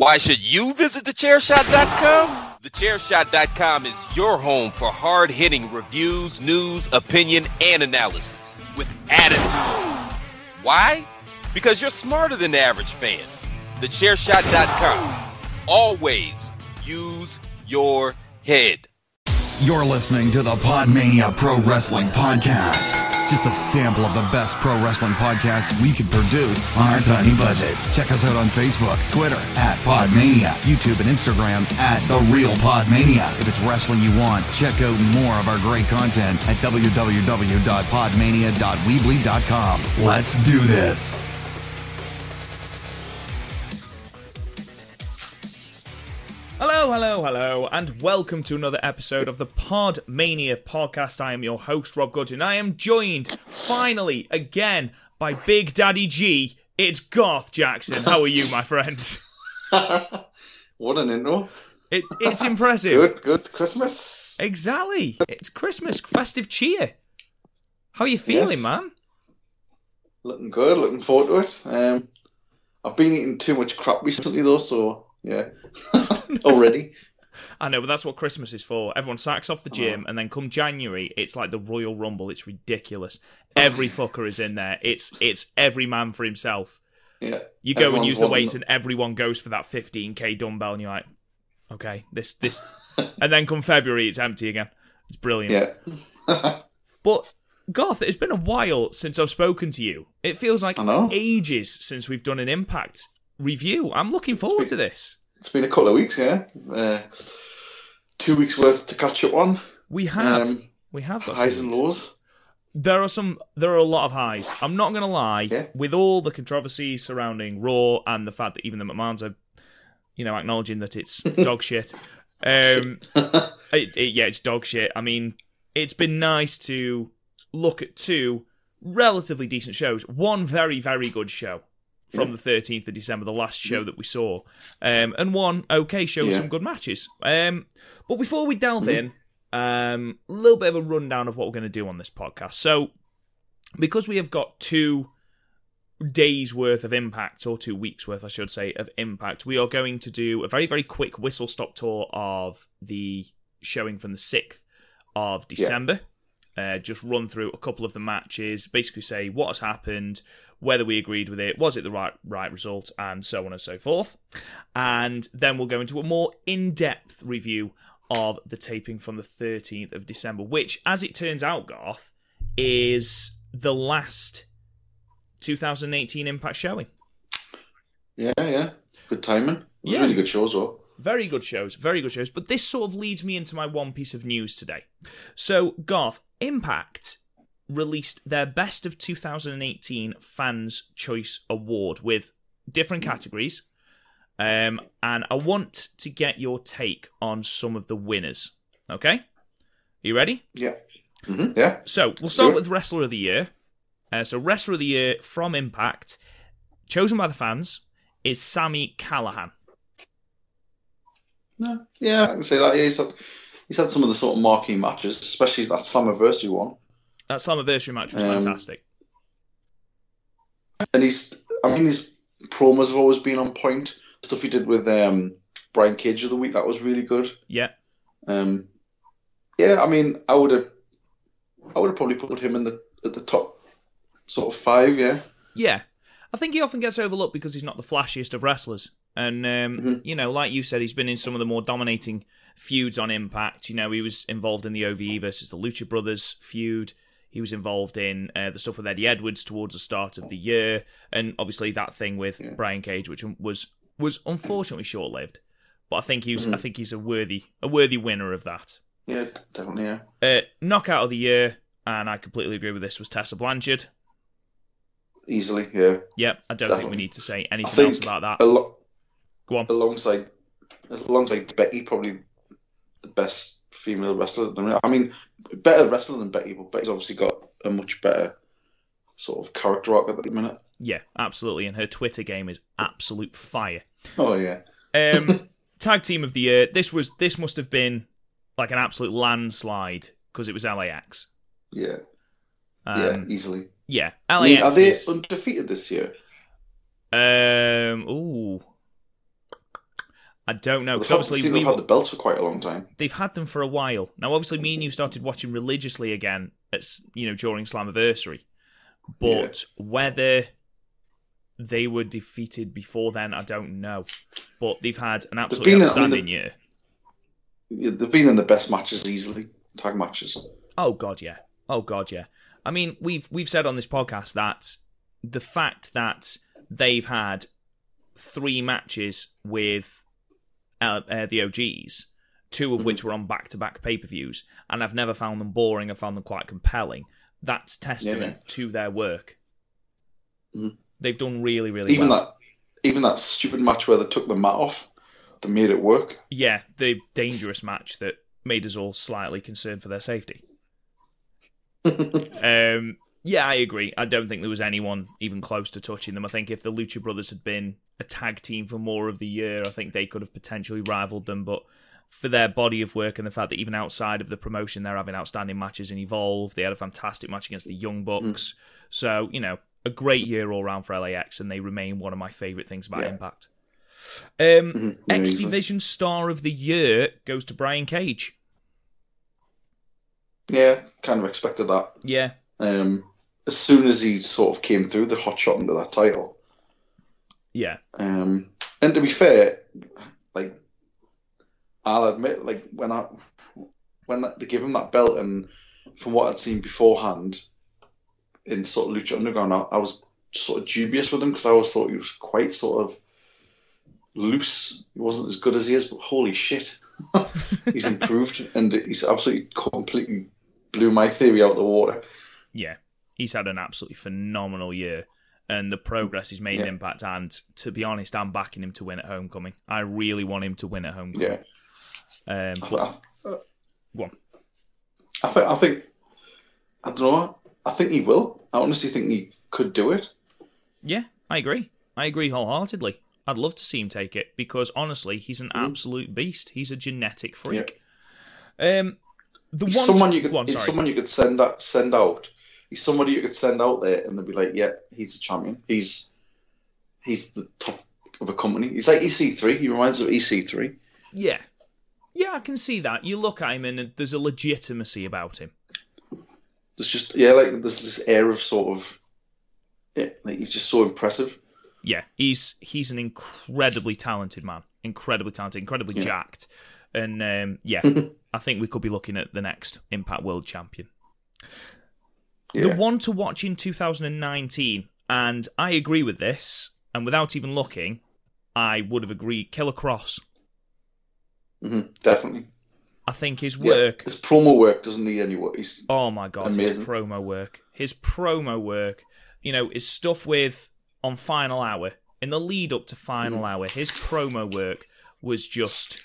Why should you visit thechairshot.com? Thechairshot.com is your home for hard hitting reviews, news, opinion, and analysis with attitude. Why? Because you're smarter than the average fan. Thechairshot.com. Always use your head. You're listening to the Podmania Pro Wrestling Podcast. Just a sample of the best pro wrestling podcasts we could produce on our tiny budget. Check us out on Facebook, Twitter at Podmania, YouTube and Instagram at The Real Podmania. If it's wrestling you want, check out more of our great content at www.podmania.weebly.com. Let's do this. Hello, hello, hello, and welcome to another episode of the Pod Mania podcast. I am your host, Rob Goodwin. I am joined, finally, again, by Big Daddy G. It's Garth Jackson. How are you, my friend? what an intro. It, it's impressive. Good, good. Christmas. Exactly. It's Christmas, festive cheer. How are you feeling, Yes. man? Looking good, looking forward to it. Um, I've been eating too much crap recently, though, so yeah. Already. I know, but that's what Christmas is for. Everyone sacks off the gym, and then come January, it's like the Royal Rumble. It's ridiculous. Every fucker is in there. It's it's every man for himself. Yeah. You go and use the weights, and everyone goes for that 15k dumbbell, and you're like, okay, this this, and then come February, it's empty again. It's brilliant. Yeah. But Garth, it's been a while since I've spoken to you. It feels like ages since we've done an Impact review. I'm looking forward to this. it's been a couple of weeks, yeah. Uh, two weeks worth to catch up on. We have, Um, we have got highs and lows. There are some. There are a lot of highs. I'm not going to lie. Yeah. With all the controversy surrounding Raw and the fact that even the McMahon's are, you know, acknowledging that it's dog shit. Um, it, it- yeah, it's dog shit. I mean, it's been nice to look at two relatively decent shows. One very, very good show from Yeah. the 13th of December, the last show that we saw, um, and one okay show with Yeah. some good matches. Um, but before we delve in, um, a little bit of a rundown of what we're going to do on this podcast. So, because we have got two days worth of impact, or two weeks worth, I should say, of impact, we are going to do a very, very quick whistle stop tour of the showing from the 6th of December. Uh, just run through a couple of the matches, basically say what has happened, whether we agreed with it, was it the right right result, and so on and so forth. And then we'll go into a more in-depth review of the taping from the 13th of December, which, as it turns out, Garth, is the last 2018 Impact showing. Yeah, yeah. Good timing. It was Yeah. really good show as well. Very good shows, very good shows. But this sort of leads me into my one piece of news today. So, Garth, Impact released their Best of 2018 Fans Choice Award with different categories. Um, and I want to get your take on some of the winners. Okay? Are you ready? Yeah. hmm Yeah. So we'll start it. with Wrestler of the Year. Uh, so Wrestler of the Year from Impact, chosen by the fans, is Sami Callihan. No, yeah, I can say that. Yeah, he's he's had some of the sort of marquee matches, especially that Slammiversary one. That Slammiversary match was Um, fantastic. And he's, I mean, his promos have always been on point. Stuff he did with um, Brian Cage of the week, that was really good. Yeah, Um, yeah, I mean, I would have, I would have probably put him in the at the top sort of five. Yeah, yeah. I think he often gets overlooked because he's not the flashiest of wrestlers. And um, Mhm. you know, like you said, he's been in some of the more dominating feuds on Impact. You know, he was involved in the OVE versus the Lucha Brothers feud. He was involved in uh, the stuff with Eddie Edwards towards the start of the year, and obviously that thing with Yeah. Brian Cage, which was was unfortunately short lived. But I think he was. Mhm. I think he's a worthy a worthy winner of that. yeah, definitely. Yeah, Uh, knockout of the year, and I completely agree with this. Was Tessa Blanchard? easily. Yeah, Yep, I don't think we need to say anything else about that. alo- Go on. alongside alongside Becky, probably the best female wrestler. at the minute. I mean, better wrestler than Becky, but Becky's obviously got a much better sort of character arc at the minute. Yeah, absolutely. And her Twitter game is absolute fire. Oh yeah, Um, tag team of the year. This was this must have been like an absolute landslide because it was LAX. yeah, Um, yeah, easily. yeah, I mean, are they is- undefeated this year? um, ooh, I don't know because obviously we have had the belts for quite a long time. they've had them for a while now. Obviously, me and you started watching religiously again. At you know during Slammiversary, but whether they were defeated before then, I don't know. But they've had an absolutely been- I mean, outstanding year. Yeah, They've been in the best matches easily, tag matches. Oh god, yeah. Oh god, yeah. I mean, we've we've said on this podcast that the fact that they've had three matches with uh, uh, the OGs, two of which were on back-to-back pay-per-views, and I've never found them boring. I found them quite compelling. That's testament Yeah. to their work. Mhm. They've done really, really Even well. that, even that stupid match where they took the mat off, they made it work. Yeah, the dangerous match that made us all slightly concerned for their safety. Um, yeah, I agree. I don't think there was anyone even close to touching them. I think if the Lucha Brothers had been a tag team for more of the year, I think they could have potentially rivaled them. But for their body of work and the fact that even outside of the promotion, they're having outstanding matches in Evolve, they had a fantastic match against the Young Bucks. So, you know, a great year all round for LAX, and they remain one of my favourite things about Yeah. Impact. Um, Mhm, X amazing. Division Star of the Year goes to Brian Cage. Yeah, kind of expected that. Yeah, Um, as soon as he sort of came through the hot shot into that title. yeah, Um, and to be fair, like I'll admit, like when I when that, they give him that belt, and from what I'd seen beforehand in sort of Lucha Underground, I, I was sort of dubious with him because I always thought he was quite sort of loose. He wasn't as good as he is, but holy shit, he's improved, and he's absolutely completely blew my theory out the water. yeah. He's had an absolutely phenomenal year, and the progress he's made in Yeah. Impact. And to be honest, I'm backing him to win at Homecoming. I really want him to win at Homecoming. Yeah. Um, I, but, I, on. I think I think I don't know. I think he will. I honestly think he could do it. Yeah, I agree. I agree wholeheartedly. I'd love to see him take it because honestly, he's an Mm. absolute beast. He's a genetic freak. Um, the one someone you could go on, he's sorry. someone you could send out send out. He's somebody you could send out there and they'd be like, Yeah, he's a champion. He's he's the top of a company. He's like EC3. He reminds of E EC3. Yeah, yeah, I can see that. You look at him and there's a legitimacy about him. There's just yeah, like there's this air of sort of yeah, like he's just so impressive. yeah, he's he's an incredibly talented man, incredibly talented, incredibly Yeah. jacked, and um, yeah, I think we could be looking at the next Impact World Champion. Yeah. The one to watch in 2019, and I agree with this, and without even looking, I would have agreed. Killer Kross. hmm definitely. I think his Yeah, work. His promo work doesn't need any work. He's Oh my god, his promo work. His promo work. You know, his stuff with on Final Hour, in the lead up to Final Hour, his promo work was just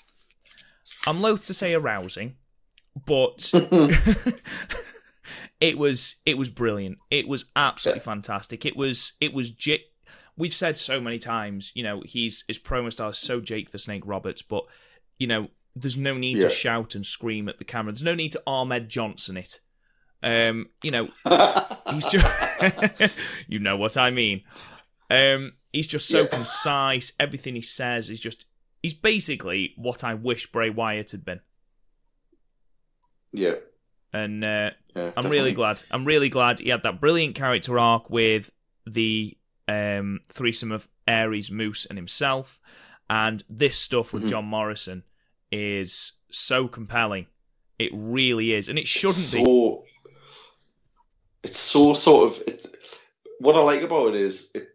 I'm loath to say arousing, but it was it was brilliant. It was absolutely fantastic. It was it was J- we've said so many times, you know, he's his promo style is so Jake the Snake Roberts, but you know, there's no need to shout and scream at the camera. There's no need to Ahmed Johnson it. Um, you know, he's just you know what I mean. Um, he's just so Yeah. concise. Everything he says is just he's basically what I wish Bray Wyatt had been. yeah, And uh, yeah. I'm really glad. I'm really glad he had that brilliant character arc with the um, threesome of Aries, Moose, and himself. And this stuff with Mhm. John Morrison is so compelling. It really is, and it shouldn't be. so it's so sort of it, what I like about it is it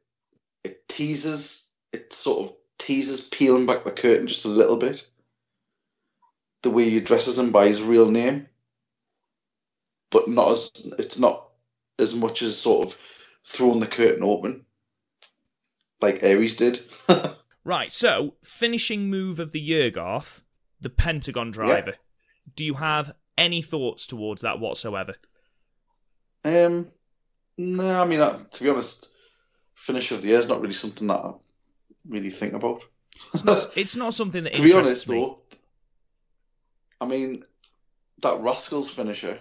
it teases it sort of teases peeling back the curtain just a little bit. The way he addresses him by his real name, but not as it's not as much as sort of throwing the curtain open, like Aries did. Right. So, finishing move of the year, Garth, the Pentagon Driver. Do you have any thoughts towards that whatsoever? um, no, I mean uh, to be honest, finish of the year is not really something that I really think about. It's not something that to be honest, me. though, I mean, that Rascalz finisher.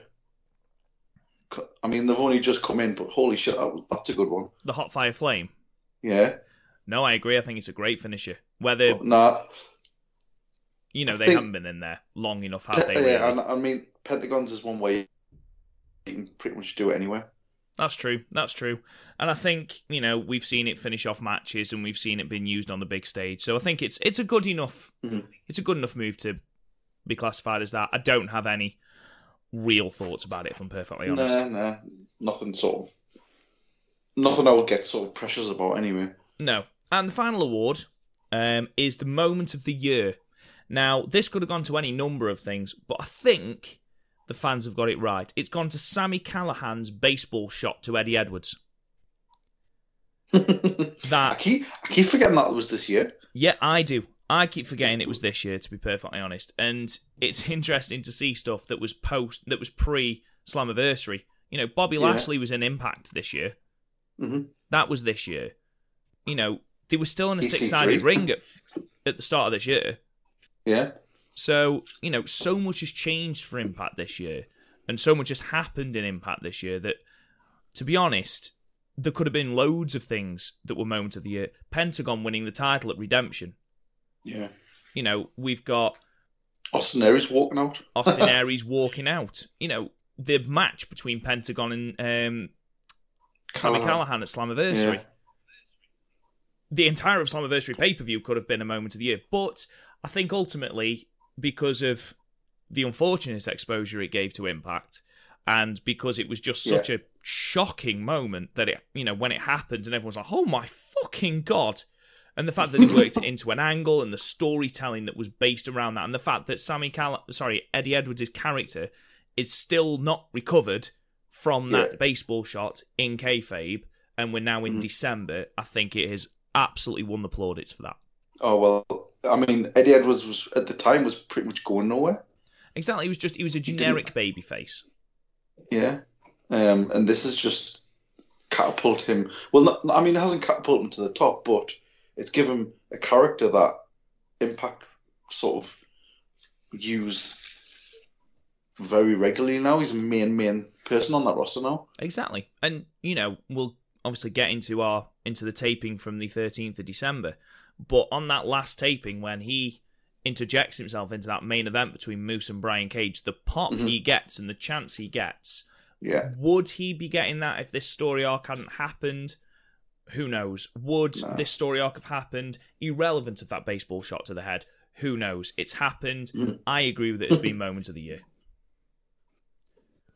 I mean, they've only just come in, but holy shit, that, that's a good one. The Hot Fire Flame. Yeah, No, I agree. I think it's a great finisher. Whether but nah, you know I they think- haven't been in there long enough, have they? yeah, Really? and I mean, Pentagon's is one way you can pretty much do it anywhere. That's true. That's true. And I think you know we've seen it finish off matches, and we've seen it being used on the big stage. So I think it's it's a good enough Mhm. it's a good enough move to be classified as that. I don't have any real thoughts about it, if I'm perfectly honest. Nah, nah, nothing sort of, nothing I would get sort of precious about anyway. No. And the final award um, is the moment of the year. Now, this could have gone to any number of things, but I think the fans have got it right. It's gone to Sami Callihan's baseball shot to Eddie Edwards. that I keep I keep forgetting that was this year. yeah, I do. I keep forgetting it was this year, to be perfectly honest. And it's interesting to see stuff that was post, that was pre Slammiversary. You know, Bobby Yeah. Lashley was in Impact this year. Mhm. That was this year. You know, they were still in a six sided ring at, at the start of this year. Yeah, So, you know, so much has changed for Impact this year, and so much has happened in Impact this year that, to be honest, there could have been loads of things that were moment of the year. Pentagon winning the title at Redemption. Yeah. You know, we've got Austin Aries walking out. Austin Aries walking out. You know, the match between Pentagon and um, Sami Callihan. At Slammiversary. Yeah. the entire of Slammiversary pay per view could have been a moment of the year. But I think ultimately, because of the unfortunate exposure it gave to Impact, and because it was just Yeah. such a shocking moment that it, you know, when it happened and everyone's like, oh my fucking god. And the fact that they worked it into an angle and the storytelling that was based around that, and the fact that Sami Cal- sorry, Eddie Edwards' character is still not recovered from that Yeah. baseball shot in kayfabe, and we're now in Mhm. December. I think it has absolutely won the plaudits for that. Oh well, I mean Eddie Edwards was at the time was pretty much going nowhere. Exactly, he was just he was a generic baby face. Yeah, um, and this has just catapulted him. Well, not, I mean, it hasn't catapulted him to the top, but it's given a character that Impact sort of use very regularly now. He's a main main person on that roster now. Exactly, and you know we'll obviously get into our into the taping from the thirteenth of December, but on that last taping when he interjects himself into that main event between Moose and Brian Cage, the pop Mhm. he gets and the chance he gets, Yeah, would he be getting that if this story arc hadn't happened? Who knows? Would No. this story arc have happened irrelevant of that baseball shot to the head? Who knows? It's happened. Mhm. I agree with it It's been moment of the year.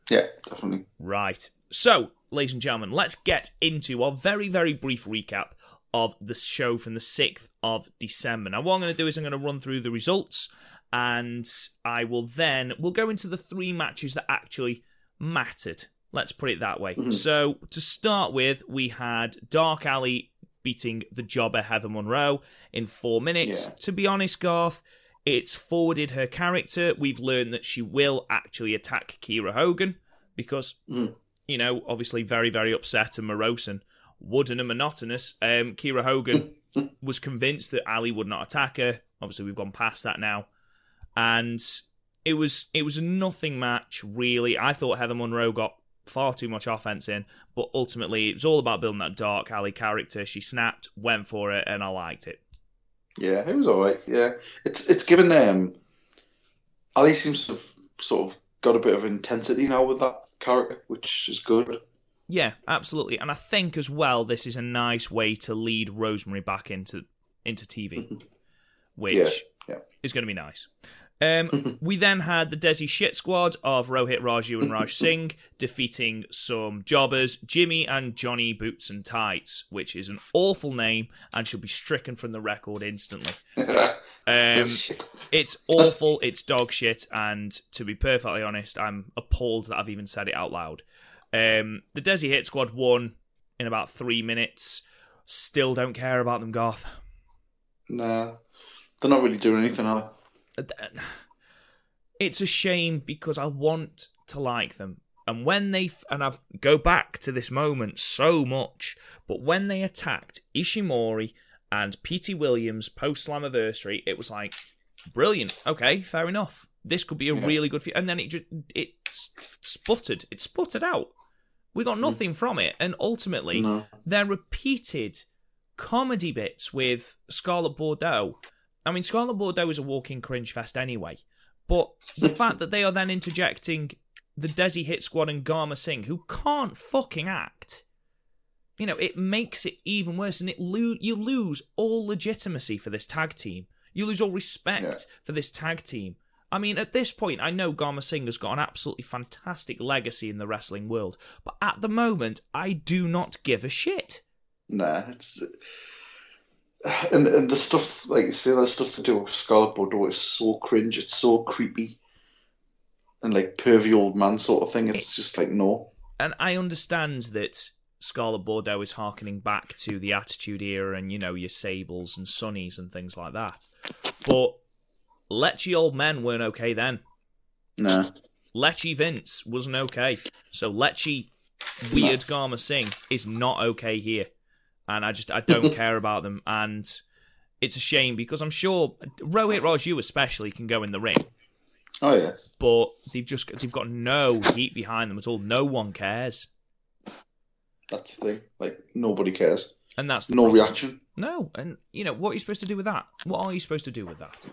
yeah, definitely. Right. So, ladies and gentlemen, let's get into our very, very brief recap of the show from the 6th of December. Now, what I'm going to do is I'm going to run through the results and I will then, we'll go into the three matches that actually mattered. Let's put it that way. Mhm. So, to start with, we had Dark Allie beating the jobber Heather Monroe in four minutes. Yeah. To be honest, Garth, it's forwarded her character. We've learned that she will actually attack Kiera Hogan because, Mm. you know, obviously very, very upset and morose and wooden and monotonous. Um, Kiera Hogan was convinced that Allie would not attack her. Obviously, we've gone past that now, and it was it was a nothing match really. I thought Heather Monroe got far too much offense in, but ultimately it was all about building that Dark Allie character. She snapped, went for it, and I liked it. Yeah, it was all right. Yeah, it's it's given um, Allie seems to have sort of got a bit of intensity now with that character, which is good. Yeah, absolutely. And I think as well, this is a nice way to lead Rosemary back into into TV, which Yeah, yeah. is going to be nice. Um, we then had the Desi Shit Squad of Rohit Raju and Raj Singh defeating some jobbers, Jimmy and Johnny Boots and Tights, which is an awful name and should be stricken from the record instantly. Um, it's awful. It's dog shit. And to be perfectly honest, I'm appalled that I've even said it out loud. Um, the Desi Hit Squad won in about three minutes. Still don't care about them, Garth. Nah, they're not really doing anything, are It's a shame because I want to like them. And when they f- and I've go back to this moment so much, but when they attacked Ishimori and Petey Williams post Slammiversary, it was like brilliant. Okay, fair enough. This could be a Yeah. really good. Fe- and then it just it sputtered. It sputtered out. We got mm. nothing from it, and ultimately? No. their repeated comedy bits with Scarlett Bordeaux I mean, Scarlett Bordeaux is a walking cringe fest anyway. But the fact that they are then interjecting the Desi Hit Squad and Gama Singh, who can't fucking act, you know, it makes it even worse, and it lo- you lose all legitimacy for this tag team. You lose all respect Yeah. for this tag team. I mean, at this point, I know Gama Singh has got an absolutely fantastic legacy in the wrestling world, but at the moment, I do not give a shit. Nah, it's and and the stuff like you say the stuff to do with Scarlett Bordeaux is so cringe. It's so creepy and like pervy old man sort of thing. It's, It's- just like no. and I understand that Scarlett Bordeaux is harkening back to the Attitude Era and you know your Sables and Sunnies and things like that, but Lechy Old Men weren't okay then. Nah. Lechy Vince wasn't okay, so Lechy Weird Gama Singh is not okay here, and I just I don't care about them, and it's a shame because I'm sure Rohit Raj, you especially, can go in the ring, Oh yeah. but they've just they've got no heat behind them at all. No one cares, That's the thing. Like nobody cares. and that's the No problem. reaction. No, and you know what are you supposed to do with that? What are you supposed to do with that?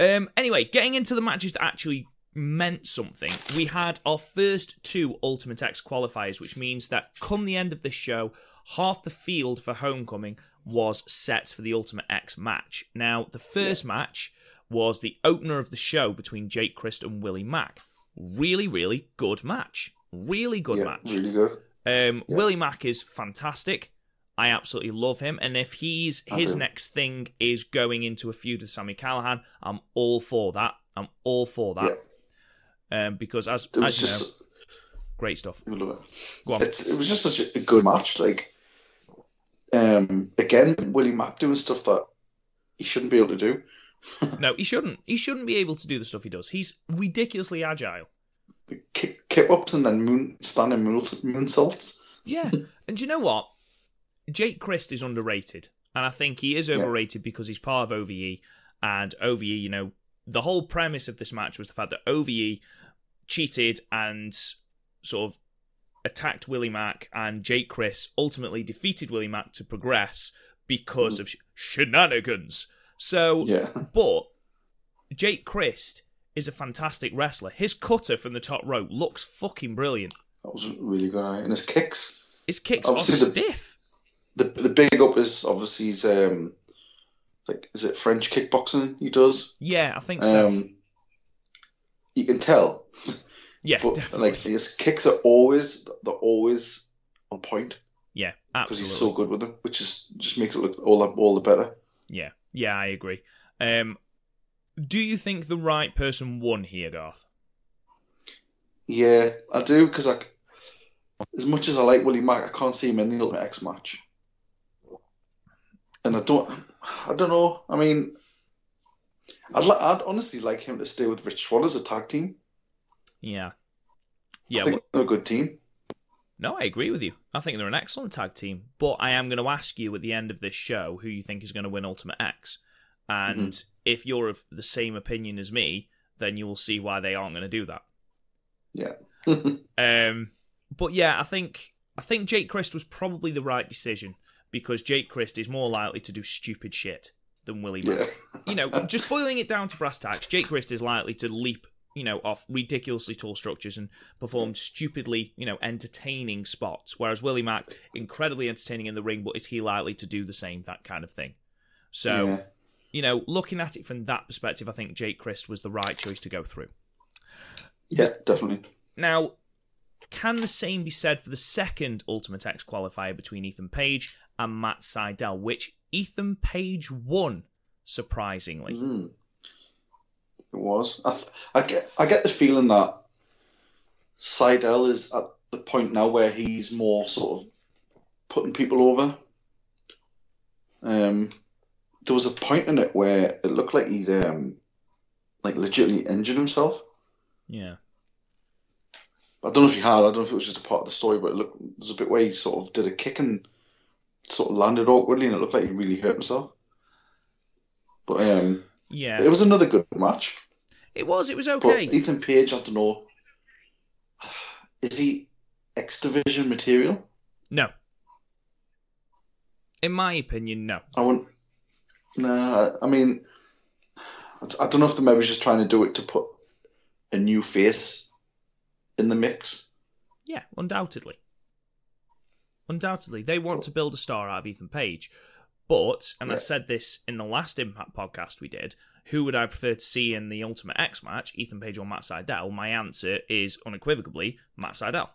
Um. Anyway, getting into the matches that actually meant something, we had our first two Ultimate X qualifiers, which means that come the end of this show, half the field for Homecoming was set for the Ultimate X match. Now, the first match was the opener of the show between Jake Crist and Willie Mack. Really, really good match. Really good yeah, match. really good. Um, Yeah. Willie Mack is fantastic. I absolutely love him, and if he's I his do. next thing is going into a feud with Sami Callihan, I'm all for that. I'm all for that. Um, because as It was as you know, just great stuff. It. Go on. It's it was just such a, good match. Like um again, Willie Mack doing stuff that he shouldn't be able to do. No, he shouldn't. He shouldn't be able to do the stuff he does. He's ridiculously agile. Kick, kick ups and then moon standing moon moonsaults. Yeah, and do you know what? Jake Crist is underrated, and I think he is overrated because he's part of OVE, and OVE, you know, the whole premise of this match was the fact that OVE cheated and sort of attacked Willie Mack, and Jake Crist ultimately defeated Willie Mack to progress because of sh- shenanigans. So, Yeah. but Jake Crist is a fantastic wrestler. His cutter from the top rope looks fucking brilliant. That was really good. And his kicks. His kicks are Obviously the- stiff. The the big up is obviously he's um like is it French kickboxing he does? Yeah, I think so. Um you can tell. yeah, But definitely. like his kicks are always they're always on point yeah, absolutely. because he's so good with them, which is just makes it look all that all the better. Yeah, yeah, I agree. Um, do you think the right person won here, Garth? Yeah, I do because like as much as I like Willie Mack, I can't see him in the Ultimate X match. And I don't, I don't know. I mean, I'd li- I'd honestly like him to stay with Rich Swann as a tag team. Yeah, I yeah. think Well, they're a good team. no, I agree with you. I think they're an excellent tag team. But I am going to ask you at the end of this show who you think is going to win Ultimate X, and Mm-hmm. if you're of the same opinion as me, then you will see why they aren't going to do that. Yeah, Um, but yeah, I think I think Jake Crist was probably the right decision because Jake Crist is more likely to do stupid shit than Willie Mack. yeah, you know, just boiling it down to brass tacks, Jake Crist is likely to leap, you know, off ridiculously tall structures and perform stupidly, you know, entertaining spots. Whereas Willie Mack, incredibly entertaining in the ring, but is he likely to do the same, that kind of thing? So, yeah. you know, looking at it from that perspective, I think Jake Crist was the right choice to go through. yeah, definitely. Now, can the same be said for the second Ultimate X qualifier between Ethan Page and Matt Sydal, which Ethan Page won, surprisingly? Mm. It was. I, th- I get. I get the feeling that Sydal is at the point now where he's more sort of putting people over. Um, there was a point in it where it looked like he'd um, like legitimately injured himself. Yeah. I don't know if he had. I don't know if it was just a part of the story, but it looked there was a bit where he sort of did a kick and sort of landed awkwardly, and it looked like he really hurt himself. But um, Yeah. it was another good match. It was. It was But okay. Ethan Page, I don't know. Is he X Division material? No. In my opinion, no. I wouldn't. Nah, I mean, I don't know if the maybe just trying to do it to put a new face in the mix. Yeah, undoubtedly. Undoubtedly. They want to build a star out of Ethan Page. But, and I said this in the last Impact podcast we did, who would I prefer to see in the Ultimate X match, Ethan Page or Matt Sydal? My answer is unequivocally Matt Sydal.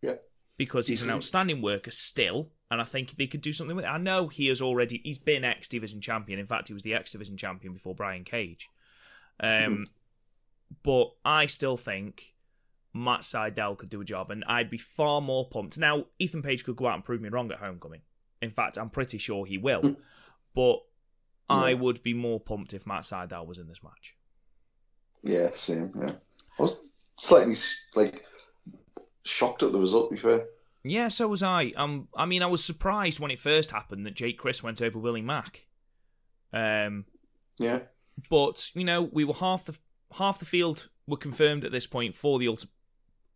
Yeah. Because he's an outstanding worker still, and I think they could do something with it. I know he has already, he's been X Division champion. In fact, he was the X Division champion before Brian Cage. Um, but I still think Matt Sydal could do a job, and I'd be far more pumped. Now, Ethan Page could go out and prove me wrong at Homecoming. In fact, I'm pretty sure he will. but I would be more pumped if Matt Sydal was in this match. Yeah, same. Yeah, I was slightly like shocked at the result. To be fair, Yeah, so was I. Um, I mean, I was surprised when it first happened that Jake Crist went over Willie Mack. Um, yeah, but you know, we were half the half the field were confirmed at this point for the ulti-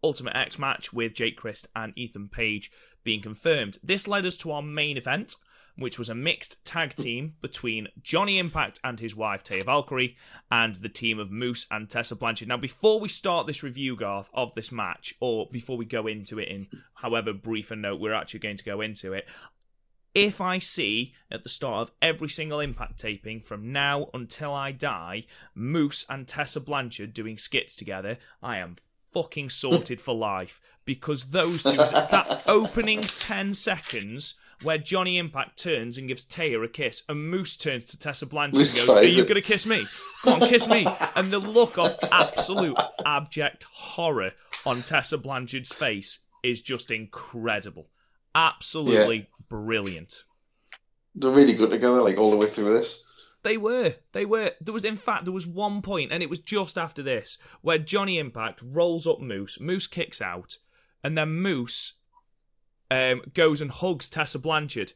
Ultimate X match with Jake Crist and Ethan Page being confirmed. This led us to our main event, which was a mixed tag team between Johnny Impact and his wife Taya Valkyrie and the team of Moose and Tessa Blanchard. Now, before we start this review, Garth, of this match, or before we go into it in however brief a note we're actually going to go into it, if I see at the start of every single Impact taping from now until I die, Moose and Tessa Blanchard doing skits together, I am fucking sorted for life because those two, that opening 10 seconds where Johnny Impact turns and gives Taya a kiss, and Moose turns to Tessa Blanchard Moose and goes, Are you it." going to kiss me? Come on, kiss me. And the look of absolute abject horror on Tessa Blanchard's face is just incredible. Absolutely brilliant. they're really good together. Like all the way through this. They were. They were. There was, in fact, there was one point, and it was just after this, where Johnny Impact rolls up Moose. Moose kicks out, and then Moose um, goes and hugs Tessa Blanchard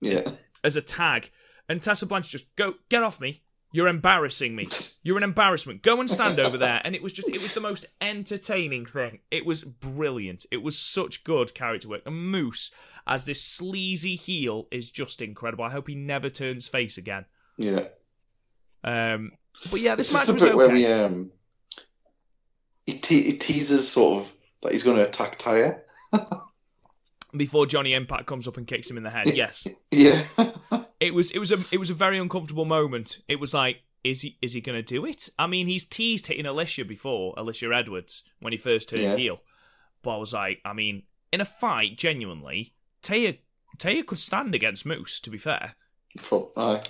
Yeah, as a tag, and Tessa Blanchard just go get off me. You're embarrassing me. You're an embarrassment. Go and stand over there. And it was just, it was the most entertaining thing. It was brilliant. It was such good character work. And Moose, as this sleazy heel, is just incredible. I hope he never turns face again. Yeah. Um, but yeah, this, This, match is was the bit where okay. we um, he, te- he teases sort of that he's going to attack Tyre. Before Johnny Impact comes up and kicks him in the head. Yes, Yeah, it was. It was a. It was a very uncomfortable moment. It was like, is he? Is he going to do it? I mean, he's teased hitting Alisha before, Alisha Edwards, when he first turned Yeah. heel. But I was like, I mean, in a fight, genuinely, Taya Taya could stand against Moose. To be fair, But, aye,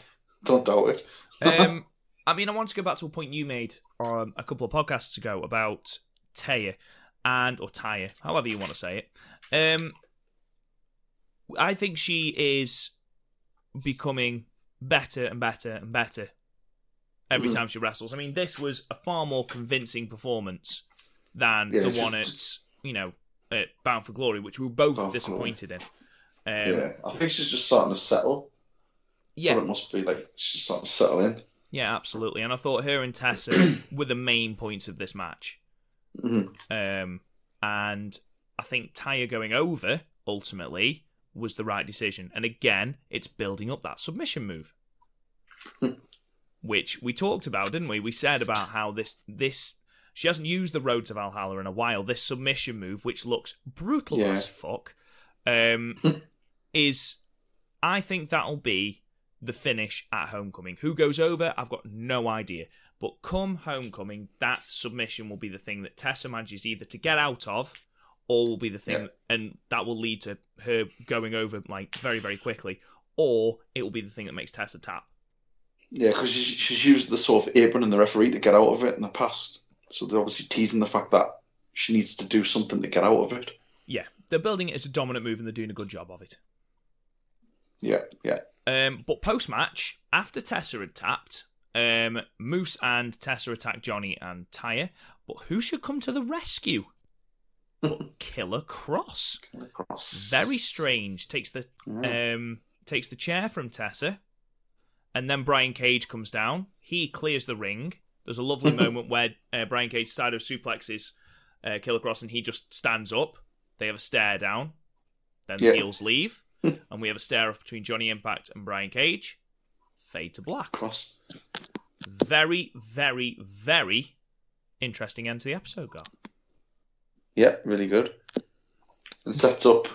don't doubt it. um, I mean, I want to go back to a point you made um, a couple of podcasts ago about Taya and or Taya, however you want to say it. Um, I think she is becoming better and better and better every Mhm. time she wrestles. I mean, this was a far more convincing performance than Yeah, the one at you know at Bound for Glory, which we were both Bound disappointed in. Um, yeah, I think she's just starting to settle. Yeah, So it must be like she's starting to settle in. Yeah, absolutely. And I thought her and Tessa were the main points of this match. Mhm. Um, and I think Taya going over ultimately was the right decision. And again, it's building up that submission move, which we talked about, didn't we? We said about how this this she hasn't used the Road to Valhalla in a while. This submission move, which looks brutal Yeah. as fuck, um, is I think that'll be the finish at Homecoming. Who goes over? I've got no idea. But come Homecoming, that submission will be the thing that Tessa manages either to get out of, or will be the thing, Yeah. and that will lead to her going over like very very quickly, or it will be the thing that makes Tessa tap. Yeah, because she's, she's used the sort of apron and the referee to get out of it in the past. So they're obviously teasing the fact that she needs to do something to get out of it. Yeah, they're building it as a dominant move, and they're doing a good job of it. Yeah, yeah. Um, but post match, after Tessa had tapped, um, Moose and Tessa attack Johnny and Taya. But who should come to the rescue? But Killer Kross. Across. Very strange. Takes the Yeah. um takes the chair from Tessa, and then Brian Cage comes down. He clears the ring. There's a lovely moment where uh, Brian Cage side of suplexes uh, Killer Kross, and he just stands up. They have a stare down. Then the heels leave, and we have a stare off between Johnny Impact and Brian Cage. Fade to black. Kross. very, very, very interesting end to the episode, Garth. Yeah, really good. It sets up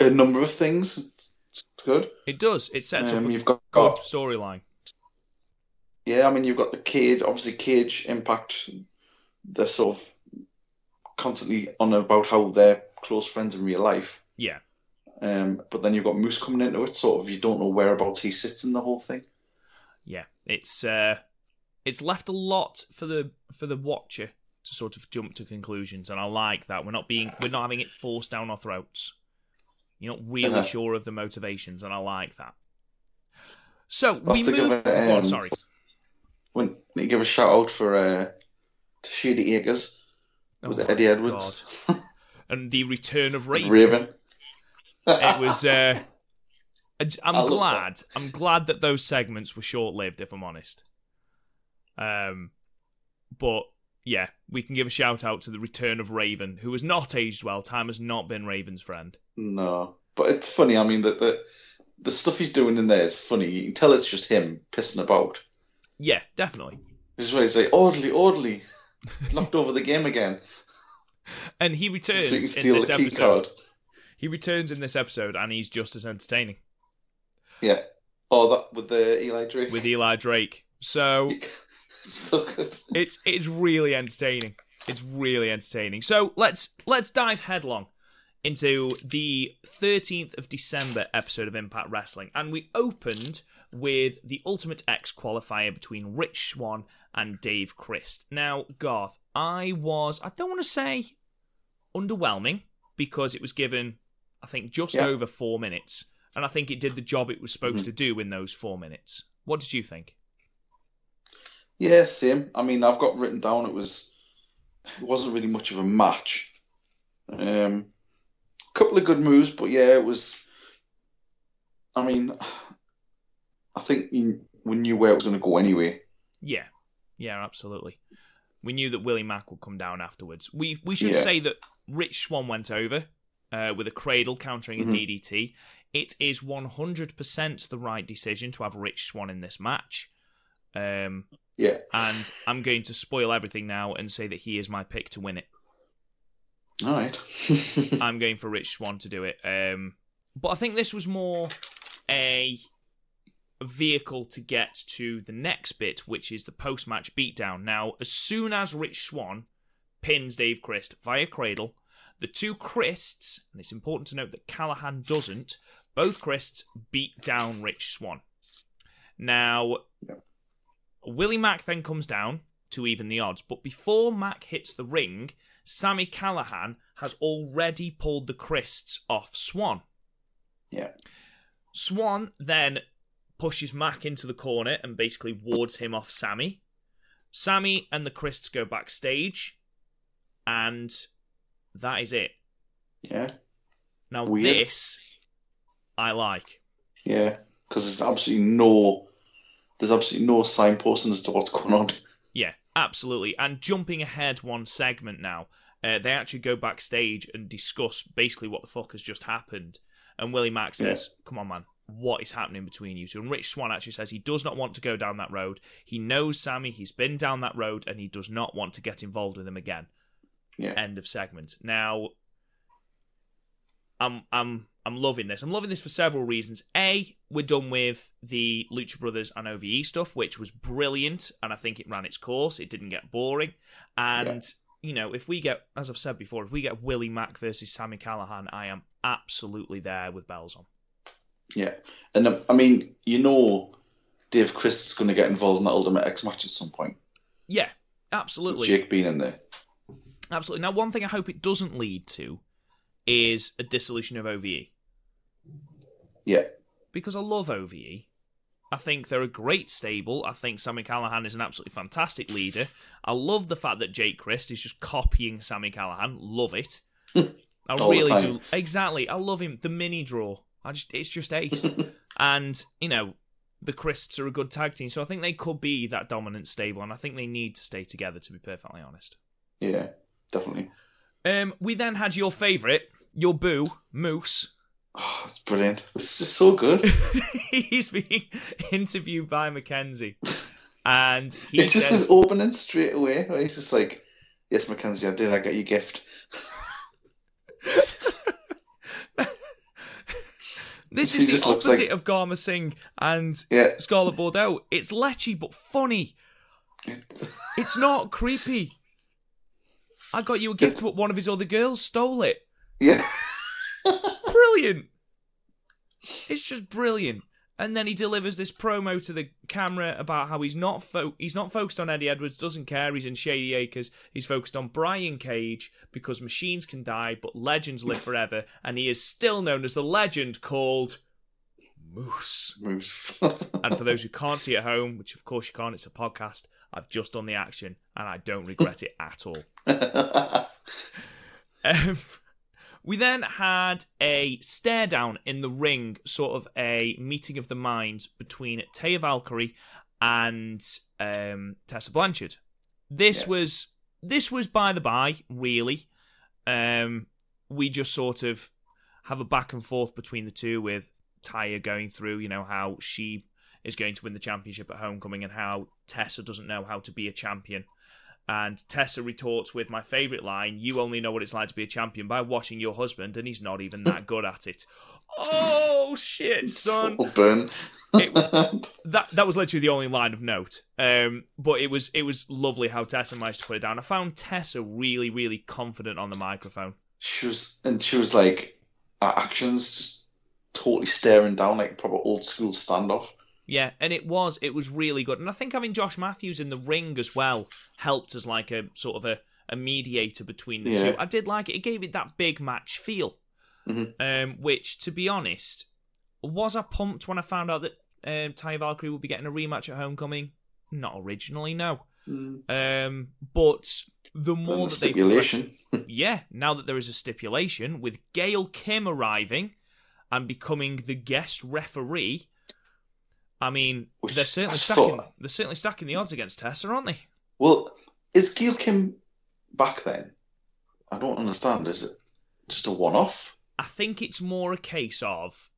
a number of things. It's good. It does. It sets Um, up a you've got, good storyline. yeah. I mean, you've got the Cage. Obviously, Cage Impact. They're sort of constantly on about how they're close friends in real life. Yeah. Um, but then you've got Moose coming into it. Sort of, you don't know whereabouts he sits in the whole thing. Yeah. It's uh it's left a lot for the for the watcher to sort of jump to conclusions, and I like that. We're not being we're not having it forced down our throats. You're not really Uh-huh. sure of the motivations, and I like that. So I'll we move. it, oh, on, um, sorry. When need to give a shout out for uh, to Shady Acres. Was Oh it Eddie Edwards? and the return of Raven. Raven. It was. Uh, I'm glad. I'm glad that those segments were short lived. If I'm honest. Um, but yeah, we can give a shout out to the return of Raven, who has not aged well. Time has not been Raven's friend. No, but it's funny. I mean, that the the stuff he's doing in there is funny. You can tell it's just him pissing about. Yeah, definitely. This is where he's like, orderly, orderly, knocked over the game again. And he returns So in steal this the key episode. card. He returns in this episode, and he's just as entertaining Yeah. Oh, that with the Eli Drake. with Eli Drake. So so good. it's it's really entertaining. It's really entertaining. So let's let's dive headlong into the 13th of December episode of Impact Wrestling, and we opened with the Ultimate X qualifier between Rich Swann and Dave Crist. Now, Garth, I was I don't want to say underwhelming because it was given I think just Yeah. over four minutes, and I think it did the job it was supposed Mhm. to do in those four minutes. What did you think? Yeah, same. I mean, I've got written down it was it wasn't really much of a match. Um, a couple of good moves, but yeah, it was. I mean, I think you, we knew where it was going to go anyway. Yeah, yeah, absolutely. We knew that Willie Mack would come down afterwards. We we should Yeah. say that Rich Swann went over uh, with a cradle countering Mhm. a DDT. It is one hundred percent the right decision to have Rich Swann in this match. Um, Yeah. and I'm going to spoil everything now and say that he is my pick to win it. All right. I'm going for Rich Swann to do it. Um, but I think this was more a vehicle to get to the next bit, which is the post match beatdown. Now, as soon as Rich Swann pins Dave Crist via cradle, the two Crists, and it's important to note that Callihan doesn't, both Crists beat down Rich Swann. Now, Willie Mack then comes down to even the odds, but before Mack hits the ring, Sami Callihan has already pulled the Crists off Swann. yeah. Swann then pushes Mack into the corner and basically wards him off Sami. Sami and the Crists go backstage, and that is it. Yeah. Now, Weird. this I like. Yeah. Because there's absolutely no. There's absolutely no signposting as to what's going on. Yeah, absolutely. And jumping ahead one segment now, uh, they actually go backstage and discuss basically what the fuck has just happened. And Willie Mack says, Come on, man, what is happening between you two? And Rich Swann actually says he does not want to go down that road. He knows Sami, he's been down that road, and he does not want to get involved with him again. Yeah. End of segment. Now, I'm I'm I'm loving this. I'm loving this for several reasons. A, we're done with the Lucha Brothers and OVE stuff, which was brilliant, and I think it ran its course. It didn't get boring, and you know, if we get, as I've said before, if we get Willie Mack versus Sami Callihan, I am absolutely there with bells on. Yeah. And um, I mean, you know, Dave Crist is going to get involved in that Ultimate X match at some point. Yeah, With absolutely. Jake being in there. Absolutely. Now, one thing I hope it doesn't lead to is a dissolution of OVE. Yeah. Because I love OVE. I think they're a great stable. I think Sami Callihan is an absolutely fantastic leader. I love the fact that Jake Crist is just copying Sami Callihan. Love it. I really do. Exactly. I love him. The mini draw. I just it's just ace. and, you know, the Crists are a good tag team, so I think they could be that dominant stable, and I think they need to stay together to be perfectly honest. Yeah. Definitely. Um, we then had your favourite, your boo, Moose. Oh, it's brilliant. This is just so good. He's being interviewed by Mackenzie. And he It's just says, his opening straight away. He's just like, "Yes, Mackenzie, I did. I get your gift." This She is just the opposite like- of Gama Singh and Yeah. Scarlett Bordeaux. It's lechy but funny. It's not creepy. I got you a gift, but one of his other girls stole it. yeah. Brilliant. It's just brilliant. And then he delivers this promo to the camera about how he's not fo- he's not focused on Eddie Edwards, doesn't care, he's in Shady Acres. He's focused on Brian Cage because machines can die, but legends live forever, and he is still known as the legend called Moose. Moose. And for those who can't see at home, which of course you can't, it's a podcast, I've just done the action and I don't regret it at all. Um, we then had a stare down in the ring, sort of a meeting of the minds between Taya Valkyrie and um, Tessa Blanchard. This Yeah. was this was by the by, really. Um, we just sort of have a back and forth between the two, with Taya going through, you know, how she is going to win the championship at Homecoming and how Tessa doesn't know how to be a champion. And Tessa retorts with my favourite line You only know what it's like to be a champion by watching your husband, and he's not even that good at it. Oh, shit, son. It- That that was literally the only line of note. Um, but it was it was lovely how Tessa managed to put it down. I found Tessa really, really confident on the microphone. she was, and she was like, actions just totally staring down like proper old school standoff. Yeah, and it was it was really good. And I think having Josh Matthews in the ring as well helped as like a sort of a, a mediator between the Yeah. two. I did like it. It gave it that big match feel. Mhm. Um, which, to be honest, was I pumped when I found out that um, Taya Valkyrie would be getting a rematch at Homecoming? Not originally, no. Mm. Um, but the more the that they yeah, now that there is a stipulation with Gail Kim arriving and becoming the guest referee, I mean, Which they're certainly stacking. thought- They're certainly stacking the odds against Tessa, aren't they? Well, is Gail Kim back then? I don't understand. Is it just a one off? I think it's more a case of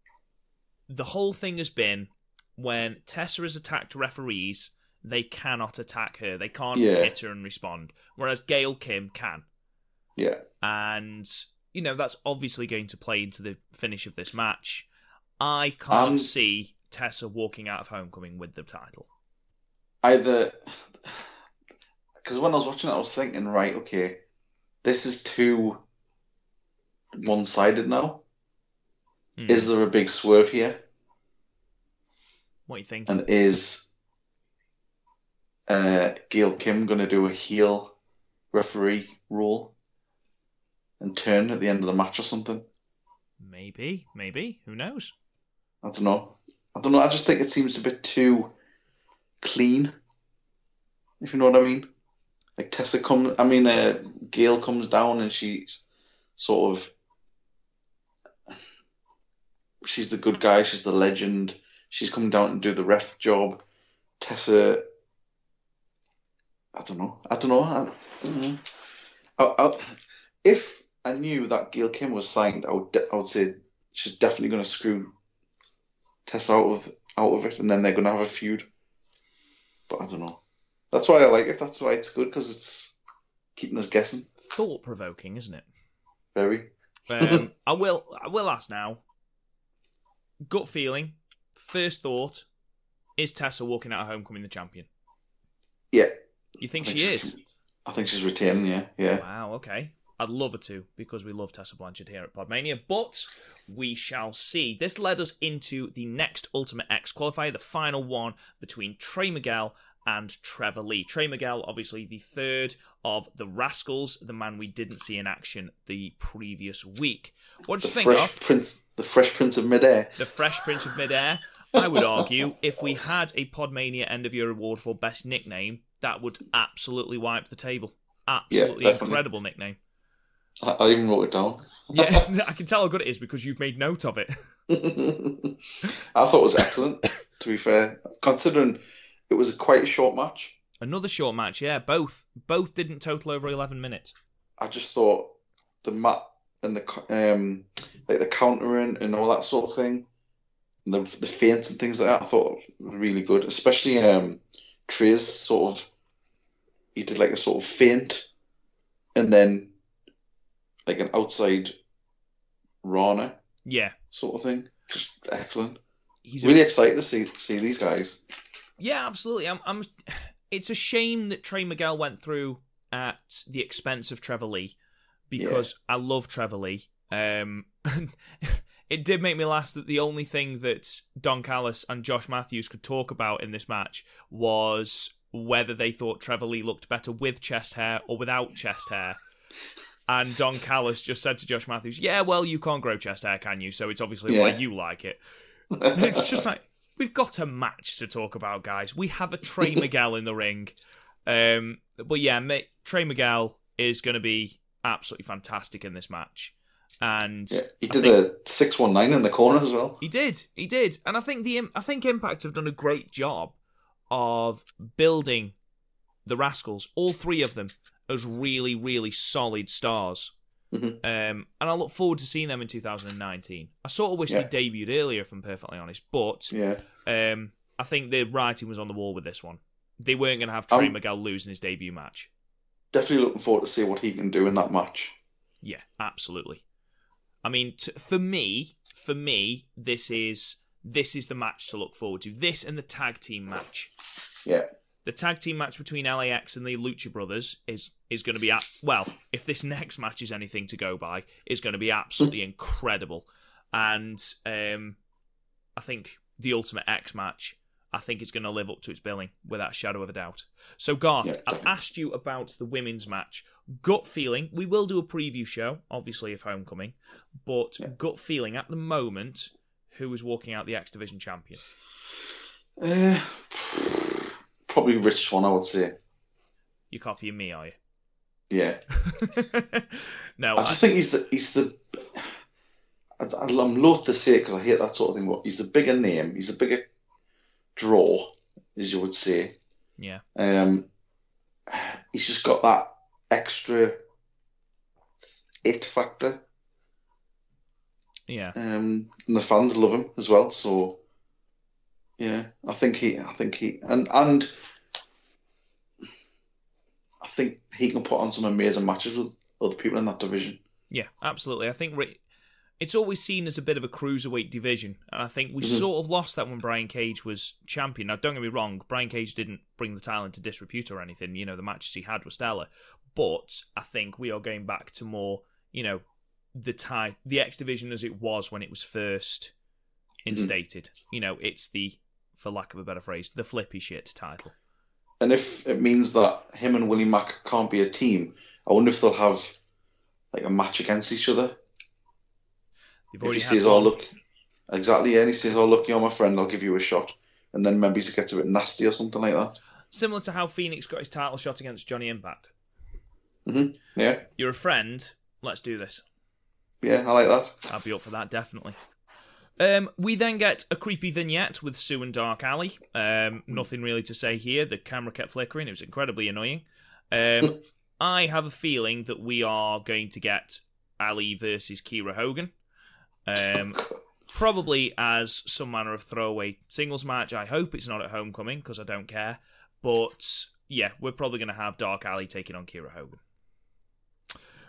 the whole thing has been when Tessa has attacked referees, they cannot attack her. They can't Yeah. hit her and respond, whereas Gail Kim can. Yeah. and you know that's obviously going to play into the finish of this match. I can't Um, see Tessa walking out of Homecoming with the title. Either. Because when I was watching it, I was thinking, right, okay, this is too one sided now. Hmm. Is there a big swerve here? what do you think? And is uh, Gail Kim going to do a heel referee role and turn at the end of the match or something? maybe, maybe. Who knows? I don't know. I don't know. I just think it seems a bit too clean. If you know what I mean. Like Tessa comes, I mean, uh, Gail comes down and she's sort of, she's the good guy. She's the legend. She's coming down and do the ref job. Tessa, I don't know. I don't know. I, I don't know. I, I, if I knew that Gail Kim was signed, I would, de- I would say she's definitely going to screw Tessa out of out of it, and then they're going to have a feud. But I don't know. That's why I like it. That's why it's good because it's keeping us guessing. Thought provoking, isn't it? Very. Um, I will. I will ask now. Gut feeling. First thought: Is Tessa walking out of Homecoming the champion? Yeah. You think I she is? I think she's retaining. Yeah, yeah. Wow, okay. I'd love her to because we love Tessa Blanchard here at Podmania, but we shall see. This led us into the next Ultimate X qualifier, the final one between Trey Miguel and Trevor Lee. Trey Miguel, obviously the third of the Rascalz, the man we didn't see in action the previous week. What did you think fresh of prince, the fresh prince of midair. the Fresh Prince of Midair? I would argue if we had a Podmania end of year award for best nickname, that would absolutely wipe the table. Absolutely definitely. incredible nickname. I, I even wrote it down. Yeah, I can tell how good it is because you've made note of it. I thought it was excellent. To be fair, considering it was a quite a short match, Another short match, yeah. Both both didn't total over eleven minutes. I just thought the mat and the um like the countering and all that sort of thing, and the the feints and things like that. I thought were really good, especially um Triz sort of he did like a sort of feint and then like an outside Rana Yeah, sort of thing. Just excellent. he's really a, excited to see see these guys. yeah, absolutely. I'm, I'm. It's a shame that Trey Miguel went through at the expense of Trevor Lee because I love Trevor Lee. Um, it did make me laugh that the only thing that Don Callis and Josh Matthews could talk about in this match was whether they thought Trevor Lee looked better with chest hair or without chest hair. And Don Callis just said to Josh Matthews, "Yeah, well, you can't grow chest hair, can you? So it's obviously why you like it." it's just like we've got a match to talk about, guys. We have a Trey Miguel in the ring, um, but yeah, mate, Trey Miguel is going to be absolutely fantastic in this match, and Yeah, he did think- a six one nine in the corner as well. he did, he did, and I think the I think Impact have done a great job of building the Rascalz, all three of them, as really, really solid stars. Mhm. Um, and I look forward to seeing them in 2019. I sort of wish Yeah. they debuted earlier, if I'm perfectly honest, but Yeah, um, I think the writing was on the wall with this one. They weren't going to have Trey Um, Miguel losing his debut match. definitely looking forward to see what he can do in that match. Yeah, absolutely. I mean, t- for me, for me, this is this is the match to look forward to. This and the tag team match. Yeah, The tag team match between LAX and the Lucha Brothers is is going to be at well. If this next match is anything to go by, is going to be absolutely incredible. And um, I think the Ultimate X match. I think it's going to live up to its billing without a shadow of a doubt. So, Garth, Yeah, I've asked you about the women's match. Gut feeling, we will do a preview show, obviously, of Homecoming, but Yeah. gut feeling at the moment, who is walking out the X Division champion? uh, probably Rich Swann, I would say. You're copying me, are you? Yeah, no, I just think he's the he's the. I, I'm loath to say it because I hate that sort of thing, but he's the bigger name. He's a bigger draw, as you would say. yeah. Um, he's just got that extra it factor, Yeah, um, and the fans love him as well. So, yeah, I think he, I think he, and and I think he can put on some amazing matches with other people in that division. yeah, absolutely. I think it's always seen as a bit of a cruiserweight division, and I think we Mhm. sort of lost that when Brian Cage was champion. Now, don't get me wrong, Brian Cage didn't bring the title into disrepute or anything. You know, the matches he had were stellar, but I think we are going back to more, you know, the tie, the X division as it was when it was first instated. You know, it's the, for lack of a better phrase, the flippy shit title. And if it means that him and Willie Mack can't be a team, I wonder if they'll have like a match against each other. If he says, "Oh look," exactly, yeah, and he says, "Oh look, you're my friend. I'll give you a shot," and then maybe he gets a bit nasty or something like that. similar to how Fenix got his title shot against Johnny Impact. Mhm. Yeah, You're a friend. Let's do this. yeah, I like that. I'll be up for that definitely. Um, we then get a creepy vignette with Sue and Dark Allie. Um, nothing really to say here. The camera kept flickering. It was incredibly annoying. Um, I have a feeling that we are going to get Allie versus Kiera Hogan. Um, probably as some manner of throwaway singles match. I hope it's not at Homecoming because I don't care. But yeah, we're probably going to have Dark Allie taking on Kiera Hogan.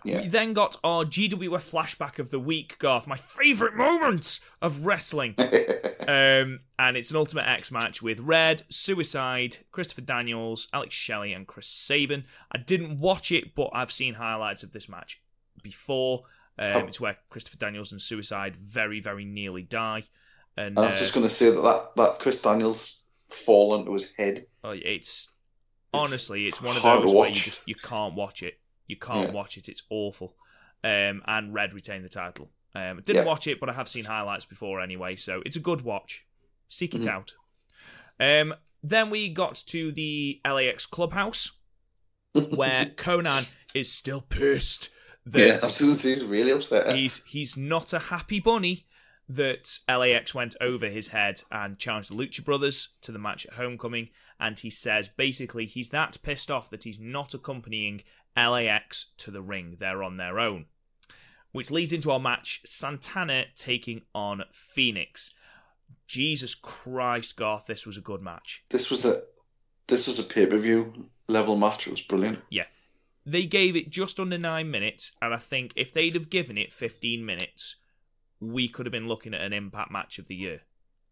Yeah. We then got our GWF flashback of the week, Garth, my favourite moment of wrestling. um, and it's an Ultimate X match with Red, Suicide, Christopher Daniels, Alex Shelley, and Chris Sabin. I didn't watch it, but I've seen highlights of this match before. Um, Oh. It's where Christopher Daniels and Suicide very, very nearly die. And I was uh, just going to say that, that that Chris Daniels fall into his head. oh, it's honestly, it's one of those where you just you can't watch it. You can't Yeah. watch it. It's awful. Um, and Red retained the title. Um, I didn't Yeah. watch it, but I have seen highlights before anyway, so it's a good watch. Seek it Mhm. out. Um, then we got to the LAX clubhouse where Konnan is still pissed that yeah, I was going to say he's really upset. he's he's not a happy bunny that LAX went over his head and challenged the Lucha Brothers to the match at Homecoming, and he says basically he's that pissed off that he's not accompanying LAX to the ring. They're on their own. Which leads into our match Santana taking on Fenix. Jesus Christ, Garth, this was a good match. This was a this was a pay per view level match. It was brilliant. Yeah. They gave it just under nine minutes, and I think if they'd have given it 15 minutes, we could have been looking at an Impact match of the year.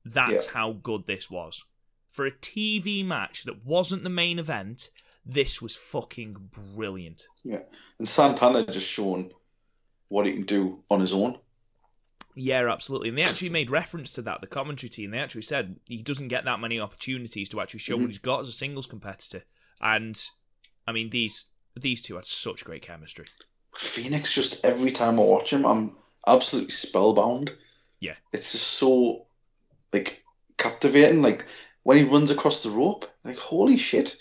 That's Yeah. how good this was. For a TV match that wasn't the main event, this was fucking brilliant. Yeah, and Santana just shown what he can do on his own. Yeah, absolutely. And they actually made reference to that, the commentary team. They actually said he doesn't get that many opportunities to actually show Mhm. what he's got as a singles competitor. And I mean these these two had such great chemistry. Fenix, just every time I watch him, I'm absolutely spellbound. Yeah. It's just so like captivating. Like when he runs across the rope, like holy shit.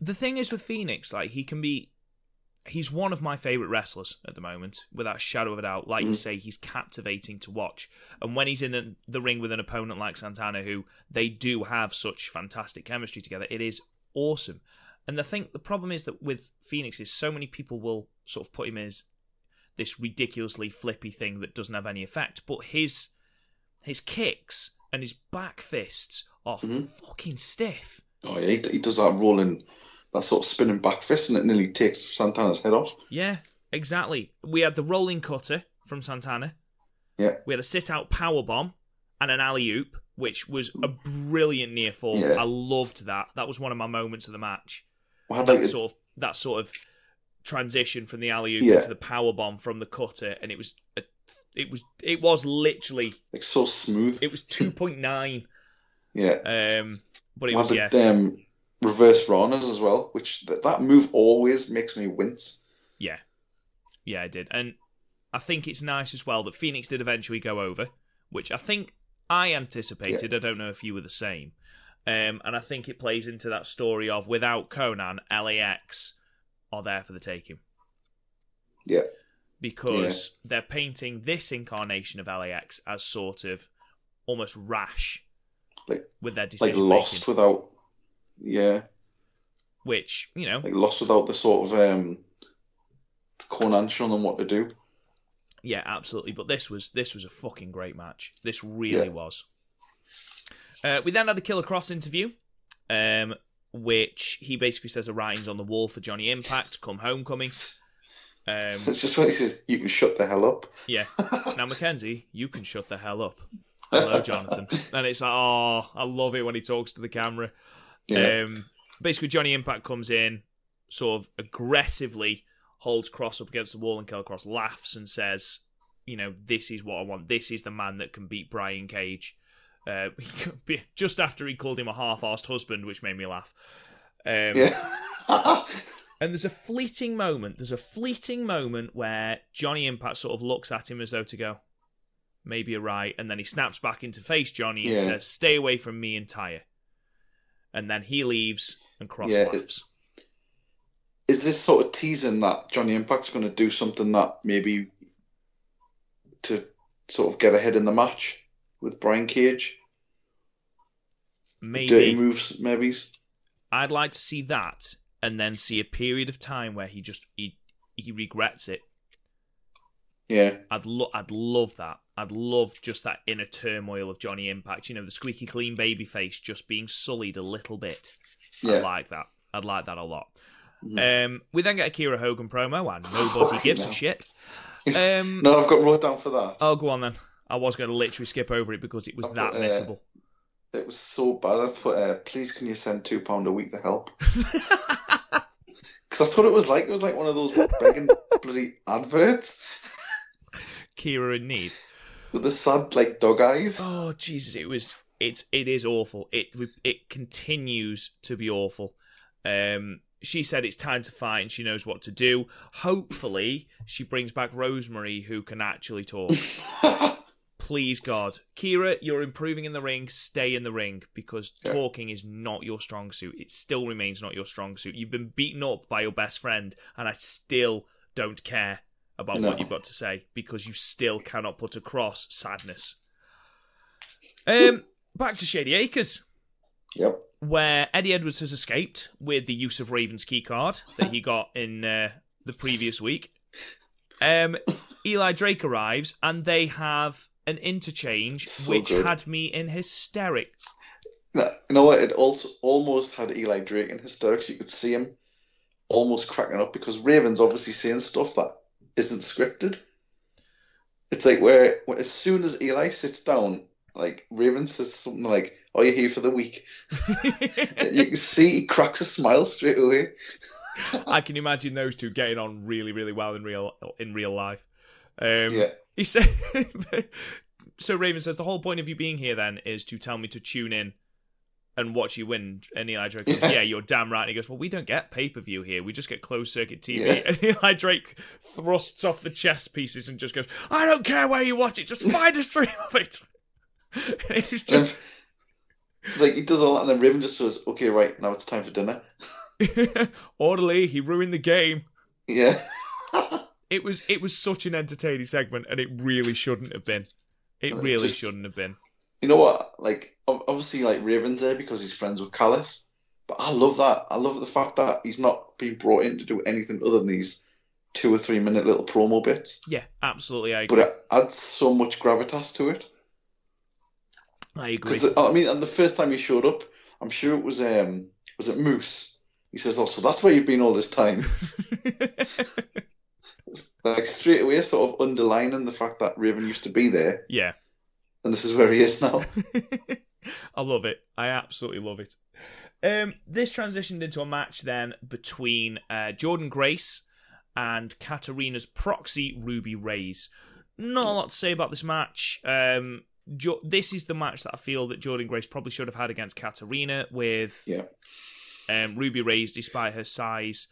The thing is with Fenix, like he can be he's one of my favourite wrestlers at the moment, without a shadow of a doubt. Like you Mhm. say, he's captivating to watch. And when he's in the ring with an opponent like Santana, who they do have such fantastic chemistry together, it is awesome. And the thing, the problem is that with Fenix is so many people will sort of put him as this ridiculously flippy thing that doesn't have any effect. But his his kicks and his back fists are Mhm. fucking stiff. Oh yeah, he, he does that rolling, that sort of spinning back fist, and it nearly takes Santana's head off. Yeah, exactly. We had the rolling cutter from Santana. Yeah. We had a sit out power bomb and an alley oop, which was a brilliant near fall. Yeah. I loved that. That was one of my moments of the match. We had like That a- sort of that sort of transition from the alley oop Yeah. into the power bomb from the cutter, and it was a, it was it was literally like so smooth. it was two point nine. yeah. Um, but it had was the yeah um, reverse Ranas as well, which th- that move always makes me wince. Yeah. Yeah, I did. And I think it's nice as well that Fenix did eventually go over, which I think I anticipated. I don't know if you were the same. Um, and I think it plays into that story of without Konnan, LAX are there for the taking. Yeah. Because they're painting this incarnation of LAX as sort of almost rash Like- with their Like lost making, without, yeah, which you know, like lost without the sort of um, Konnan showing them what to do. Yeah, absolutely. But this was this was a fucking great match. This really Yeah. was. Uh, we then had a Killer Kross interview, um, which he basically says a writing's on the wall for Johnny Impact come homecoming. Um, It's just when he says, "You can shut the hell up." yeah. Now McKenzie, you can shut the hell up. Hello, Jonathan. and it's like, oh, I love it when he talks to the camera. Yeah, Um, basically, Johnny Impact comes in, sort of aggressively holds Kross up against the wall, and Killer Kross laughs and says, "You know, this is what I want. This is the man that can beat Brian Cage." Uh, just after he called him a half-assed husband, which made me laugh. Um, yeah. And there's a fleeting moment. There's a fleeting moment where Johnny Impact sort of looks at him as though to go, maybe you're right. And then he snaps back into face Johnny and Yeah. says, stay away from me and Taya. And then he leaves and Kross Yeah, laughs. Is this sort of teasing that Johnny Impact's going to do something that maybe to sort of get ahead in the match with Brian Cage? Maybe Dirty moves, maybe. I'd like to see that and then see a period of time where he just he he regrets it. Yeah, I'd lo- I'd love that. I'd love just that inner turmoil of Johnny Impact. You know, the squeaky clean baby face just being sullied a little bit. Yeah. I like that. I'd like that a lot. Mhm. Um, we then get a Kiera Hogan promo, and nobody Right gives a shit. Um, No, I've got wrote down for that. Oh, go on then. I was going to literally skip over it because it was that got, uh, missable. It was so bad. I put, uh, please can you send two pound a week to help? Because that's what it was like. It was like one of those begging bloody adverts Kiera in need. with the sad like dog eyes. Oh Jesus! It was. It's. It is awful. It. It continues to be awful. Um. She said it's time to fight and she knows what to do. Hopefully, she brings back Rosemary who can actually talk. Please, God. Kiera, you're improving in the ring. Stay in the ring because Yeah. talking is not your strong suit. It still remains not your strong suit. You've been beaten up by your best friend, and I still don't care about No. what you've got to say because you still cannot put across sadness. Um, back to Shady Acres, yep. where Eddie Edwards has escaped with the use of Raven's key card that he got in uh, the previous week. Um, Eli Drake arrives, and they have an interchange So which good. had me in hysterics. No, you know what? It also almost had Eli Drake in hysterics. You could see him almost cracking up because Raven's obviously saying stuff that isn't scripted. It's like where, where as soon as Eli sits down, like Raven says something like, "Are you here for the week?" you can see he cracks a smile straight away. I can imagine those two getting on really, really well in real in real life. Um, Yeah. He said. so Raven says the whole point of you being here then is to tell me to tune in and watch you win. And Eli Drake goes, "Yeah, you're damn right." And he goes, "Well, we don't get pay per view here. We just get closed circuit TV." Yeah. And Eli Drake thrusts off the chess pieces and just goes, "I don't care where you watch it. Just find a stream of it." And Then, just like he does all that, and then Raven just says, "Okay, right now it's time for dinner." orderly. He ruined the game. Yeah, It was it was such an entertaining segment, and it really shouldn't have been. It really just- shouldn't have been. you know what? Like obviously, like Raven's there because he's friends with Callis, but I love that. I love the fact that he's not being brought in to do anything other than these two or three minute little promo bits. Yeah, absolutely. I agree. But it adds so much gravitas to it. I agree. Because I mean, and the first time he showed up, I'm sure it was um was it Moose. He says, "Oh, so that's where you've been all this time." Like straight away, sort of underlining the fact that Raven used to be there, yeah, and this is where he is now. I love it. I absolutely love it. Um, this transitioned into a match then between uh, Jordynne Grace and Katarina's proxy Ruby Raze. Not a lot to say about this match. Um, jo- this is the match that I feel that Jordynne Grace probably should have had against Katarina with Yeah. um, Ruby Raze, despite her size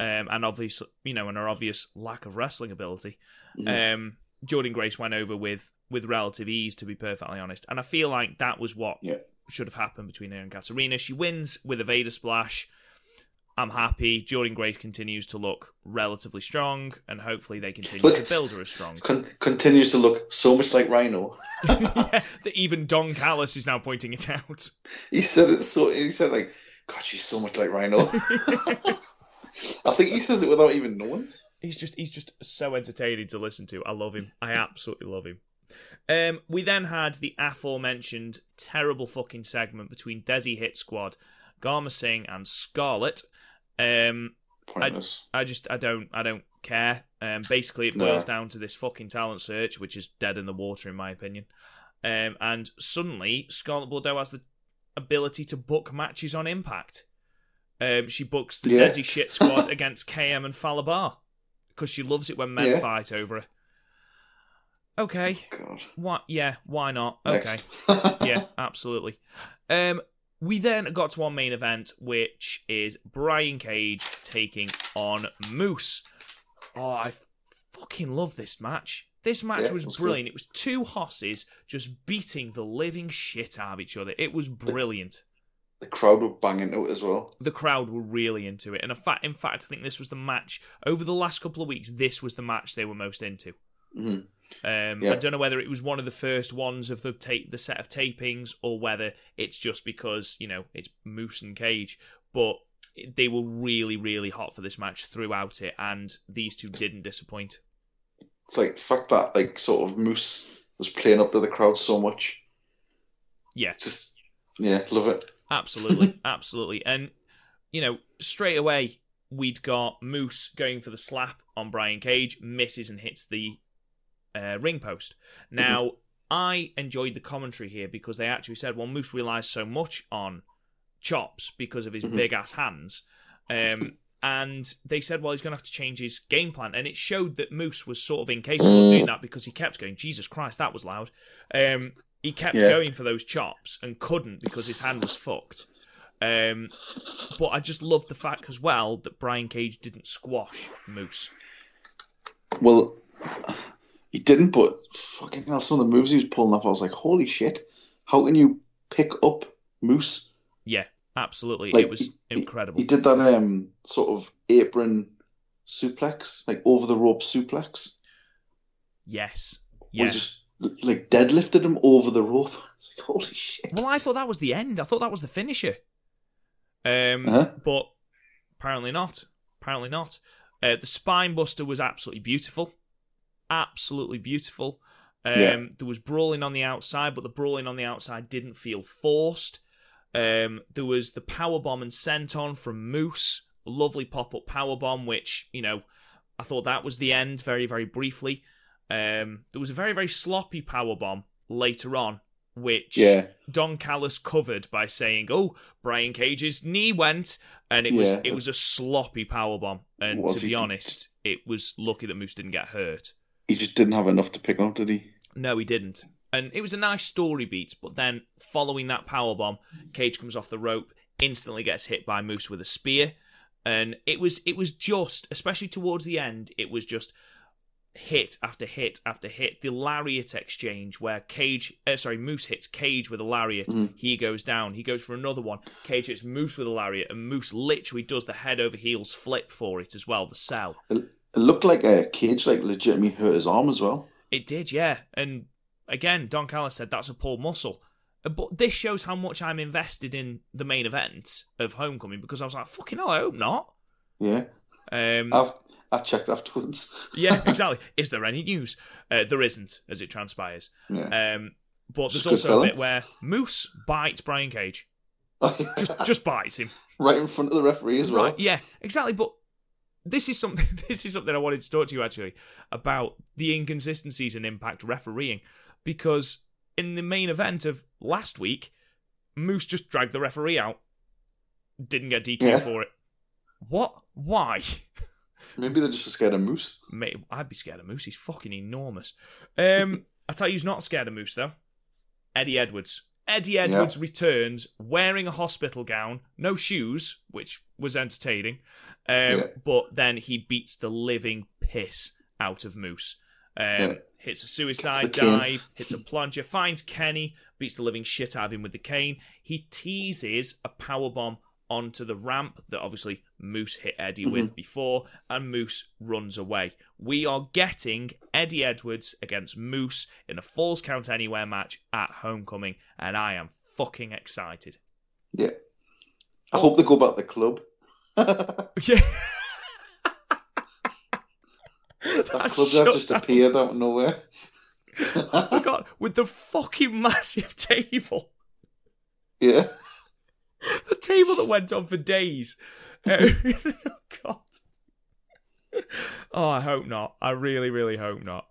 um, and obvious, you know, and her obvious lack of wrestling ability. Um, Jordynne Grace went over with with relative ease, to be perfectly honest, and I feel like that was what Yeah. should have happened between her and Katarina. She wins with a Vader splash. I'm happy. Jordynne Grace continues to look relatively strong, and hopefully they continue Look- to build her as strong. Con- continues to look so much like Rhino. yeah, that even Don Callis is now pointing it out. He said it so. He said like, "God, she's so much like Rhino." I think he says it without even knowing. he's just he's just so entertaining to listen to. I love him. I absolutely love him. Um, we then had the aforementioned terrible fucking segment between Desi Hit Squad, Gama Singh, and Scarlett. Um, Pointless. I just I don't I don't care. Um, basically, it No. boils down to this fucking talent search, which is dead in the water in my opinion. Um, and suddenly, Scarlett Bordeaux has the ability to book matches on Impact. Um, she books the Yeah. Desi Shit Squad against KM and Fallah Bahh because she loves it when men Yeah. fight over her. Okay, God. what? Yeah, why not? Okay yeah, absolutely. Um, we then got to our main event, which is Brian Cage taking on Moose. Oh, I fucking love this match. This match Yeah, was was good. brilliant. It was two hosses just beating the living shit out of each other. It was brilliant. The crowd were banging to it as well. The crowd were really into it, and in fact, in fact, I think this was the match over the last couple of weeks. This was the match they were most into. Mhm. Um, Yeah. I don't know whether it was one of the first ones of the tape, the set of tapings, or whether it's just because you know it's Moose and Cage, but they were really, really hot for this match throughout it, and these two didn't disappoint. It's like the fact that like sort of Moose was playing up to the crowd so much. Yeah, Just yeah, love it. Absolutely, absolutely, and you know straight away we'd got Moose going for the slap on Brian Cage, misses and hits the uh, ring post. Now, I enjoyed the commentary here because they actually said, well, Moose relies so much on chops because of his Mhm. big ass hands. Um, and they said, well, he's going to have to change his game plan. And it showed that Moose was sort of incapable of doing that because he kept going, Jesus Christ, that was loud. Um, he kept Yeah. going for those chops and couldn't because his hand was fucked. Um, but I just loved the fact as well that Brian Cage didn't squash Moose. Well, he didn't, but fucking hell, some of the moves he was pulling off, I was like, holy shit! How can you pick up Moose? Yeah, absolutely. Like, it was he- incredible. He did that um sort of apron suplex, like over the rope suplex. yes. where Yeah. he just like deadlifted him over the rope. It's like holy shit. Well, I thought that was the end. I thought that was the finisher. Um, Uh-huh. but apparently not. Apparently not. Uh, the spine buster was absolutely beautiful. Absolutely beautiful. Um, Yeah. There was brawling on the outside, but the brawling on the outside didn't feel forced. Um, there was the power bomb and senton from Moose, a lovely pop up power bomb, which you know I thought that was the end very very briefly. Um, there was a very very sloppy power bomb later on, which Yeah. Don Callis covered by saying, "Oh, Brian Cage's knee went," and it was it was a sloppy power bomb. And Was to be honest, it was lucky that Moose didn't get hurt. He just didn't have enough to pick up, did he? No, he didn't. And it was a nice story beat, but then following that power bomb, Cage comes off the rope, instantly gets hit by Moose with a spear, and it was it was just, especially towards the end, it was just hit after hit after hit. The lariat exchange where Cage, uh, sorry, Moose hits Cage with a lariat, he goes down, he goes for another one. Cage hits Moose with a lariat, and Moose literally does the head over heels flip for it as well, the cell. It, looked like a cage, like legitimately hurt his arm as well. It did, yeah. And again, Don Callis said that's a pulled muscle. Uh, But this shows how much I'm invested in the main event of Homecoming because I was like, fucking hell, I hope not. Yeah, Um, I've I checked afterwards. yeah, exactly. Is there any news? Uh, there isn't, as it transpires. Yeah. Um, but there's Just also a bit where Moose bites Brian Cage. Just, just, just bites him. right in front of the referee as well. Right, yeah, exactly. But this is something. This is something I wanted to talk to you actually about the inconsistencies in impact refereeing, because in the main event of last week, Moose just dragged the referee out, didn't get DQ Yeah. for it. What? Why? Maybe they're just scared of Moose. Mate, I'd be scared of Moose. He's fucking enormous. Um, I tell you, who's not scared of Moose though. Eddie Edwards. Eddie Edwards returns wearing a hospital gown, no shoes, which was entertaining. Um, Yeah. But then he beats the living piss out of Moose. Um, Yeah. Hits a suicide It's the cane. dive, hits a plunger, finds Kenny, beats the living shit out of him with the cane. He teases a power bomb onto the ramp that obviously Moose hit Eddie Mm-hmm. with before, and Moose runs away. We are getting Eddie Edwards against Moose in a Falls Count Anywhere match at Homecoming, and I am fucking excited. Yeah. I hope they go back to the club. yeah. that Yeah. club that just appeared out of nowhere. I forgot with the fucking massive table. Yeah. the table that went on for days. Uh, oh God. Oh, I hope not. I really, really hope not.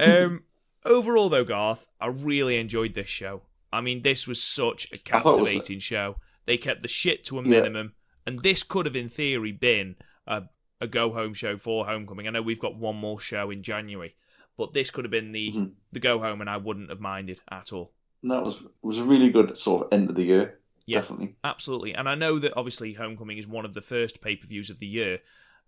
Um, overall, though, Garth, I really enjoyed this show. I mean, this was such a captivating show. They kept the shit to a Yeah. minimum, and this could have, in theory, been a, a go home show for Homecoming. I know we've got one more show in January, but this could have been the Mhm. the go home, and I wouldn't have minded at all. That was was a really good sort of end of the year. Yeah. Definitely. Absolutely. And I know that obviously Homecoming is one of the first pay per views of the year.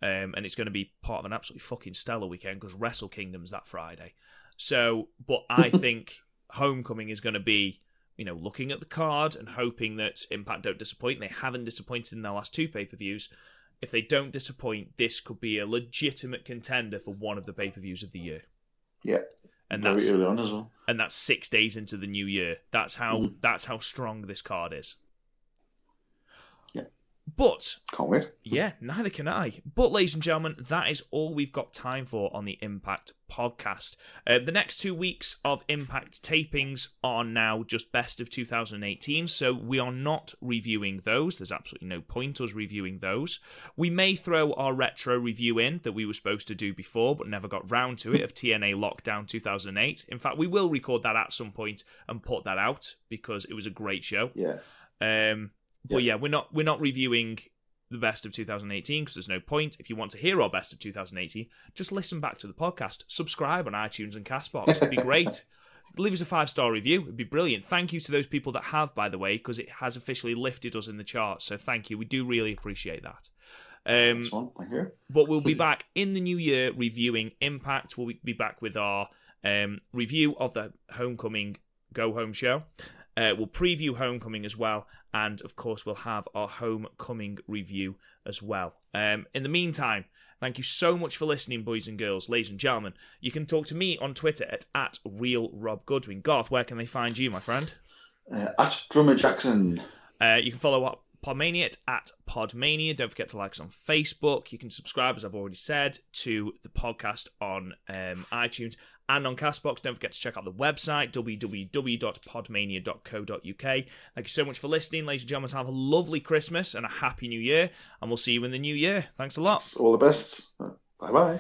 Um, and it's going to be part of an absolutely fucking stellar weekend because Wrestle Kingdom's that Friday. So, but I think Homecoming is going to be, you know, looking at the card and hoping that Impact don't disappoint. They haven't disappointed in their last two pay per views. If they don't disappoint, this could be a legitimate contender for one of the pay per views of the year. Yeah. And Very that's early on as well. and that's six days into the new year. That's how Mhm. that's how strong this card is. But Can't wait. yeah, neither can I. But, ladies and gentlemen, that is all we've got time for on the Impact podcast. Uh, the next two weeks of Impact tapings are now just best of 2018, so we are not reviewing those. There's absolutely no point us reviewing those. We may throw our retro review in that we were supposed to do before, but never got round to it of TNA Lockdown 2008. In fact, we will record that at some point and put that out because it was a great show. Yeah. Um, but yeah, we're not we're not reviewing the best of 2018 because there's no point. If you want to hear our best of 2018, just listen back to the podcast, subscribe on iTunes and Castbox. It'd be great. Leave us a five star review. It'd be brilliant. Thank you to those people that have, by the way, because it has officially lifted us in the charts. So thank you. We do really appreciate that. Um, one. But we'll be back in the new year reviewing Impact. We'll be back with our um, review of the Homecoming Go Home show. Uh, we'll preview Homecoming as well, and of course, we'll have our Homecoming review as well. Um, in the meantime, thank you so much for listening, boys and girls, ladies and gentlemen. You can talk to me on Twitter at, at RealRobGoodwin. Garth, where can they find you, my friend? Uh, at Drummer Jackson. Uh, you can follow up Podmania at Podmania. Don't forget to like us on Facebook. You can subscribe, as I've already said, to the podcast on um, iTunes and on Castbox. Don't forget to check out the website, www.podmania.co.uk. Thank you so much for listening, ladies and gentlemen. Have a lovely Christmas and a happy new year, and we'll see you in the new year. Thanks a lot. All the best. Bye bye.